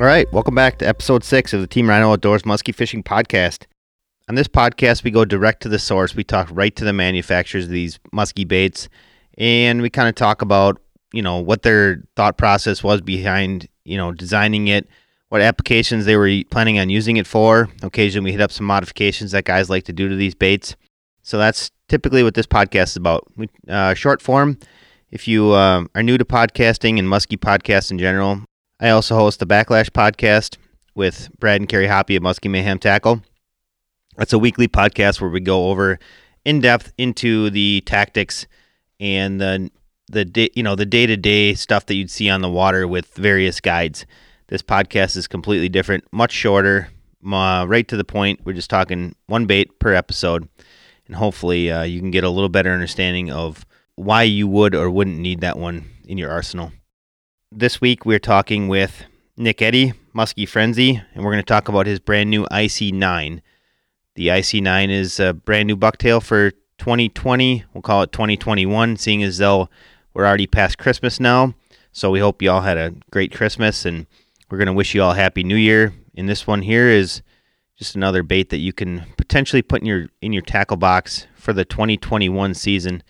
All right, welcome back to episode six of the Team Rhino Outdoors Muskie Fishing Podcast. On this podcast, we go direct to the source. We talk right to the manufacturers of these muskie baits, and we kind of talk about you know what their thought process was behind you know designing it, what applications they were planning on using it for. Occasionally, we hit up some modifications that guys like to do to these baits. So that's typically what this podcast is about. We, uh, short form. If you uh, are new to podcasting and muskie podcasts in general, I also host the Backlash podcast with Brad and Carrie Hoppy at Muskie Mayhem Tackle. That's a weekly podcast where we go over in depth into the tactics and the the you know the day to day stuff that you'd see on the water with various guides. This podcast is completely different, much shorter, uh, right to the point. We're just talking one bait per episode, and hopefully uh, you can get a little better understanding of why you would or wouldn't need that one in your arsenal. This week we're talking with Nick Eddy, Muskie Frenzy, and we're going to talk about his brand new IC9. The IC9 is a brand new bucktail for 2020. We'll call it 2021, seeing as though we're already past Christmas now. So we hope you all had a great Christmas, and we're going to wish you all happy New Year. And this one here is just another bait that you can potentially put in your in your tackle box for the 2021 season.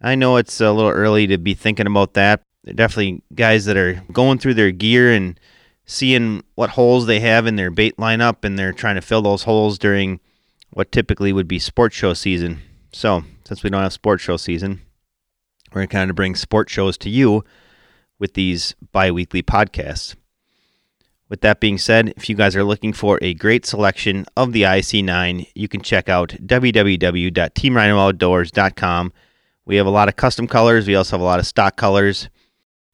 I know it's a little early to be thinking about that, they're definitely guys that are going through their gear and seeing what holes they have in their bait lineup, and they're trying to fill those holes during what typically would be sports show season. So, since we don't have sports show season, we're going to kind of bring sports shows to you with these bi weekly podcasts. With that being said, if you guys are looking for a great selection of the IC9, you can check out www.teamrhinooutdoors.com. We have a lot of custom colors, we also have a lot of stock colors.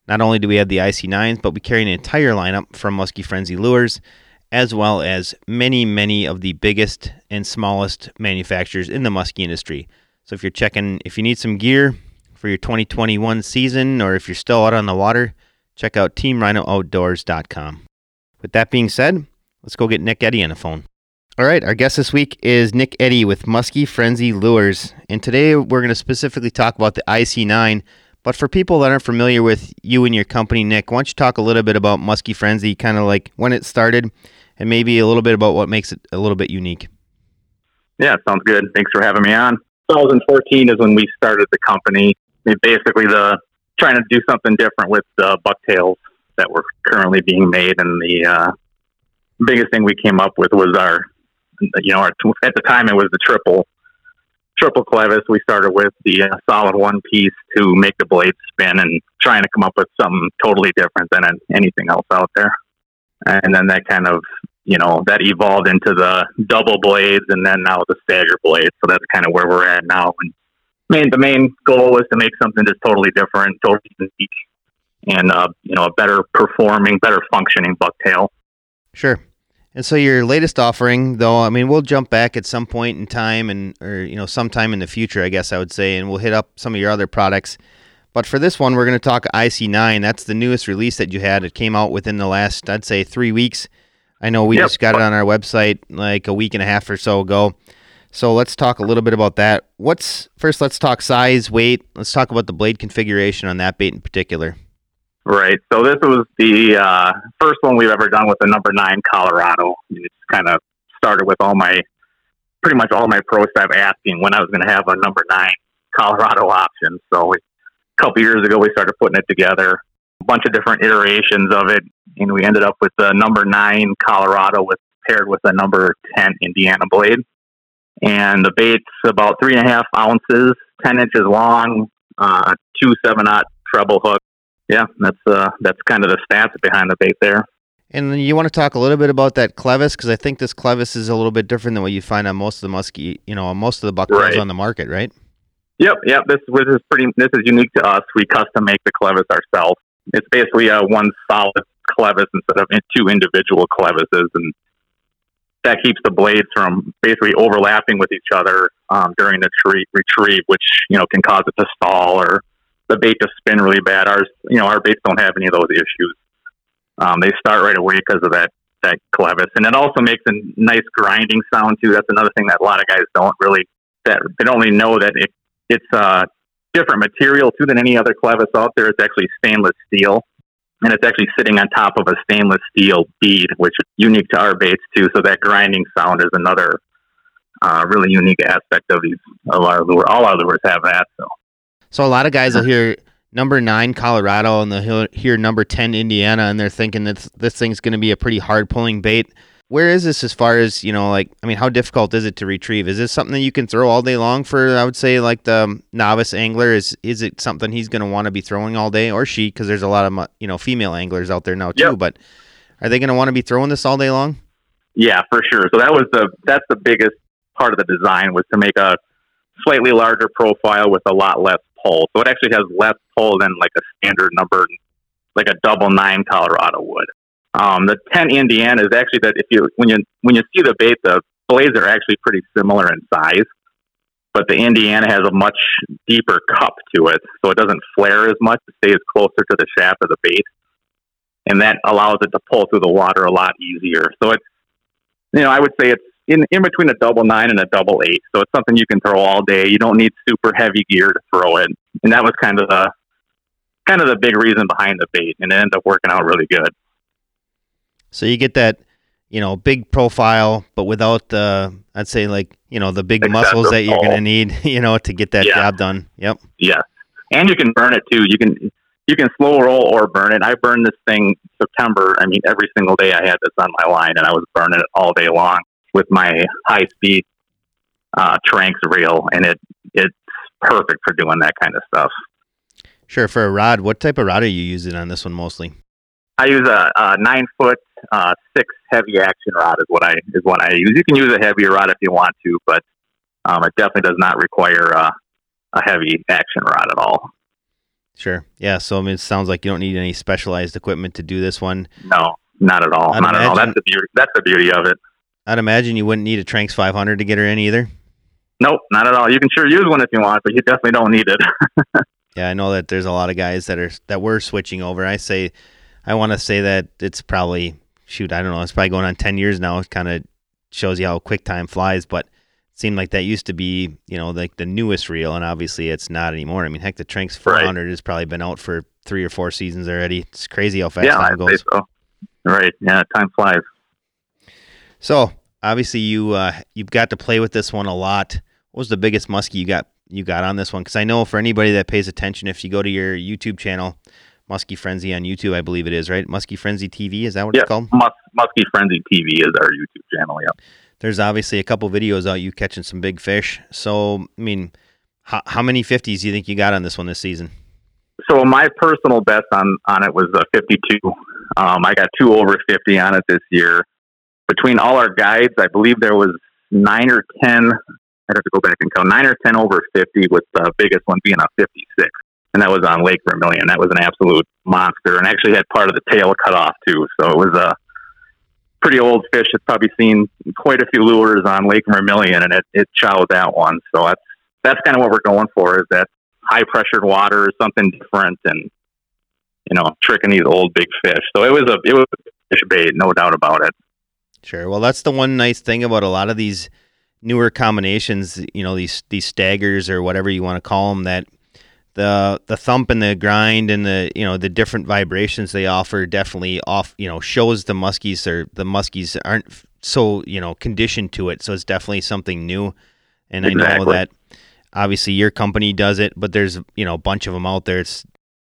Not only do we have the IC9s, but we carry an entire lineup from Muskie Frenzy Lures, as well as many, many of the biggest and smallest manufacturers in the muskie industry. So if you're checking, if you need some gear for your 2021 season, or if you're still out on the water, check out TeamRhinoOutdoors.com. With that being said, let's go get Nick Eddy on the phone. All right, our guest this week is Nick Eddy with Muskie Frenzy Lures, and today we're going to specifically talk about the IC9 but for people that aren't familiar with you and your company, Nick, why don't you talk a little bit about Muskie Frenzy, kind of like when it started, and maybe a little bit about what makes it a little bit unique? Yeah, sounds good. Thanks for having me on. 2014 is when we started the company. Basically, the trying to do something different with the bucktails that were currently being made, and the uh, biggest thing we came up with was our, you know, our, at the time it was the triple triple clevis, we started with the uh, solid one piece to make the blade spin and trying to come up with something totally different than anything else out there. And then that kind of, you know, that evolved into the double blades and then now the stagger blades. So that's kind of where we're at now. And main, the main goal was to make something just totally different, totally unique, and, uh, you know, a better performing, better functioning bucktail. Sure. And so your latest offering, though, I mean, we'll jump back at some point in time, and or you know, sometime in the future, I guess I would say, and we'll hit up some of your other products. But for this one, we're going to talk IC9. That's the newest release that you had. It came out within the last, I'd say, three weeks. I know we yep. just got it on our website like a week and a half or so ago. So let's talk a little bit about that. What's first? Let's talk size, weight. Let's talk about the blade configuration on that bait in particular. Right. So this was the uh, first one we've ever done with the number nine Colorado. It's kind of started with all my, pretty much all my pro staff asking when I was going to have a number nine Colorado option. So we, a couple years ago, we started putting it together, a bunch of different iterations of it, and we ended up with the number nine Colorado with paired with a number ten Indiana blade. And the bait's about three and a half ounces, ten inches long, uh, two seven aught treble hook yeah, that's uh, that's kind of the stats behind the bait there. And you want to talk a little bit about that clevis because I think this clevis is a little bit different than what you find on most of the muskie, you know, on most of the bucktails right. on the market, right? Yep, yep. This, is pretty. This is unique to us. We custom make the clevis ourselves. It's basically a one solid clevis instead of two individual clevises, and that keeps the blades from basically overlapping with each other um, during the tree retrieve, which you know can cause it to stall or the bait to spin really bad. Ours, you know, our baits don't have any of those issues. Um, they start right away because of that that clevis, and it also makes a nice grinding sound too. That's another thing that a lot of guys don't really that they don't really know that it, it's a different material too than any other clevis out there. It's actually stainless steel, and it's actually sitting on top of a stainless steel bead, which is unique to our baits too. So that grinding sound is another uh, really unique aspect of these of our lure. All our lures have that. So, so a lot of guys will hear number nine Colorado and they'll hear number ten Indiana, and they're thinking that this thing's going to be a pretty hard pulling bait. Where is this as far as you know? Like, I mean, how difficult is it to retrieve? Is this something that you can throw all day long for? I would say, like the um, novice angler. Is is it something he's going to want to be throwing all day, or she? Because there's a lot of you know female anglers out there now too. Yep. But are they going to want to be throwing this all day long? Yeah, for sure. So that was the that's the biggest part of the design was to make a slightly larger profile with a lot less pull. So it actually has less pull than like a standard number, like a double nine Colorado would. Um, the 10 Indiana is actually that if you when you when you see the bait, the blades are actually pretty similar in size, but the Indiana has a much deeper cup to it, so it doesn't flare as much. It stays closer to the shaft of the bait, and that allows it to pull through the water a lot easier. So it's you know I would say it's in in between a double nine and a double eight, so it's something you can throw all day. You don't need super heavy gear to throw it, and that was kind of the kind of the big reason behind the bait, and it ended up working out really good. So you get that, you know, big profile, but without the, I'd say like, you know, the big Excessive muscles that you're to need, you know, to get that Yeah. job done. Yep. Yeah, and you can burn it too. You can you can slow roll or burn it. I burned this thing September. I mean, every single day I had this on my line, and I was burning it all day long with my high speed uh, Tranx reel, and it it's perfect for doing that kind of stuff. Sure. For a rod, what type of rod are you using on this one mostly? I use a, a nine foot uh, six heavy action rod is what I is what I use. You can use a heavier rod if you want to, but um, it definitely does not require uh, a heavy action rod at all. Sure. Yeah. So I mean, it sounds like you don't need any specialized equipment to do this one. No, not at all. I'd not at all. That's the beauty. That's the beauty of it. I'd imagine you wouldn't need a Tranx 500 to get her in either. Nope, not at all. You can sure use one if you want, but you definitely don't need it. Yeah, I know that there's a lot of guys that are that were switching over. I say, I want to say that it's probably shoot. I don't know. It's probably going on ten years now. It kind of shows you how quick time flies. But it seemed like that used to be, you know, like the newest reel, and obviously it's not anymore. I mean, heck, the Tranx Right. has probably been out for three or four seasons already. It's crazy how fast yeah, time I'd goes. so. Right. Yeah, time flies. So obviously you uh, you've got to play with this one a lot. What was the biggest muskie you got you got on this one? Because I know for anybody that pays attention, if you go to your YouTube channel, Muskie Frenzy on YouTube, I believe it is right. Muskie Frenzy TV is that what Yeah, it's called? Mus- Muskie Frenzy TV is our YouTube channel. Yeah. There's obviously a couple videos out you catching some big fish. So I mean, how, how many fifties do you think you got on this one this season? So my personal best on on it was a 52. Um, I got two over 50 on it this year. Between all our guides, I believe there was nine or ten. I'd have to go back and count nine or ten over 50, with the biggest one being a 56, and that was on Lake Vermilion. That was an absolute monster, and actually had part of the tail cut off too. So it was a pretty old fish. It's probably seen quite a few lures on Lake Vermilion, and it it chowed that one. So that's that's kind of what we're going for. Is that high pressured water, something different, and you know, tricking these old big fish. So it was a it was a fish bait, no doubt about it. Sure. Well, that's the one nice thing about a lot of these newer combinations. You know, these these staggers or whatever you want to call them. That the the thump and the grind and the you know the different vibrations they offer definitely off. You know, shows the muskies or the muskies aren't so you know conditioned to it. So it's definitely something new. And I know that obviously your company does it, but there's you know a bunch of them out there. It's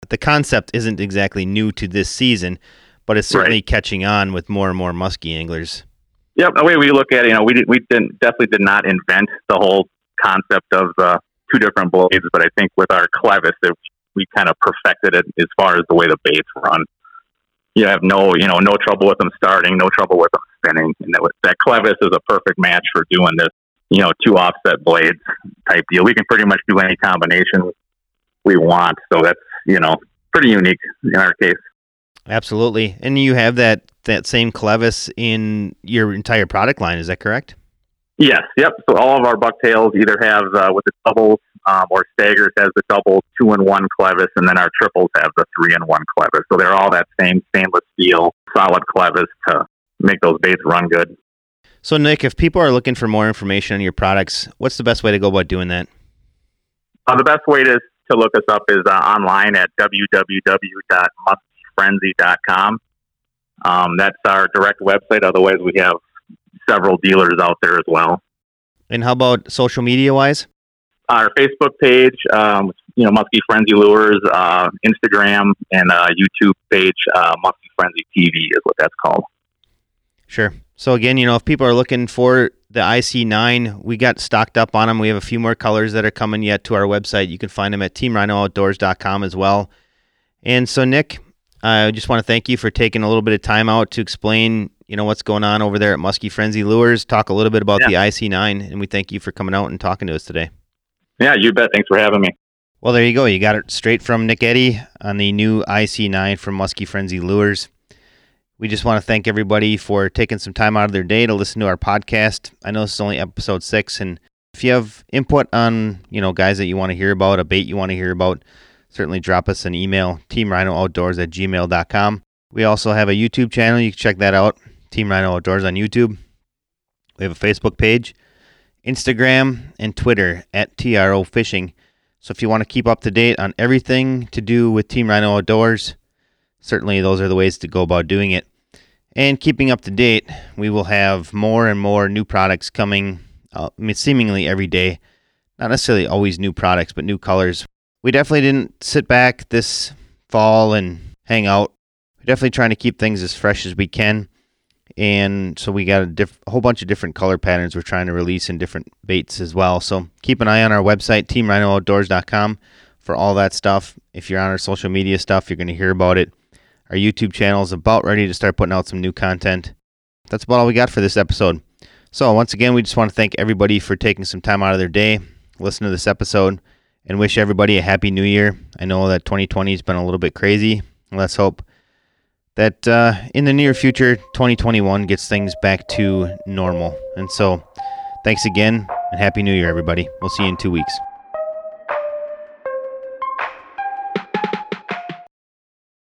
the concept isn't exactly new to this season, but it's certainly Right. catching on with more and more muskie anglers. Yep. The way we look at it, you know, we did, we didn't definitely did not invent the whole concept of uh, two different blades, but I think with our clevis, that we kind of perfected it as far as the way the baits run. You have no, you know, no trouble with them starting, no trouble with them spinning, and that, that clevis is a perfect match for doing this. You know, two offset blades type deal. We can pretty much do any combination we want, so that's you know pretty unique in our case. Absolutely. And you have that that same clevis in your entire product line, is that correct? Yes, yep. So all of our bucktails either have uh, with the doubles um, or staggers has the double two and one clevis, and then our triples have the three and one clevis. So they're all that same stainless steel solid clevis to make those baits run good. So Nick, if people are looking for more information on your products, what's the best way to go about doing that? Uh, the best way to to look us up is uh, online at www.muskfrenzy.com. Um, that's our direct website. Otherwise, we have several dealers out there as well. And how about social media wise? Our Facebook page, um, you know, Muskie Frenzy Lures, uh, Instagram, and uh, YouTube page, uh, Muskie Frenzy TV is what that's called. Sure. So again, you know, if people are looking for the IC9, we got stocked up on them. We have a few more colors that are coming yet to our website. You can find them at teamrhinooutdoors.com as well. And so, Nick, I just want to thank you for taking a little bit of time out to explain, you know, what's going on over there at Muskie Frenzy Lures. Talk a little bit about yeah. the IC9, and we thank you for coming out and talking to us today. Yeah, you bet. Thanks for having me. Well, there you go. You got it straight from Nick Eddy on the new IC9 from Muskie Frenzy Lures. We just want to thank everybody for taking some time out of their day to listen to our podcast. I know this is only episode six, and if you have input on, you know, guys that you want to hear about, a bait you want to hear about, certainly drop us an email, teamrhinooutdoors at gmail.com. We also have a YouTube channel. You can check that out, Team Rhino Outdoors on YouTube. We have a Facebook page, Instagram, and Twitter at TRO Fishing. So if you want to keep up to date on everything to do with Team Rhino Outdoors, certainly those are the ways to go about doing it. And keeping up to date, we will have more and more new products coming, uh, seemingly every day. Not necessarily always new products, but new colors we definitely didn't sit back this fall and hang out. We're definitely trying to keep things as fresh as we can. And so we got a, diff- a whole bunch of different color patterns we're trying to release in different baits as well. So keep an eye on our website, teamrhinooutdoors.com, for all that stuff. If you're on our social media stuff, you're going to hear about it. Our YouTube channel is about ready to start putting out some new content. That's about all we got for this episode. So, once again, we just want to thank everybody for taking some time out of their day, listen to this episode and wish everybody a happy new year. I know that 2020 has been a little bit crazy. Let's hope that uh, in the near future, 2021 gets things back to normal. And so, thanks again and happy new year, everybody. We'll see you in two weeks.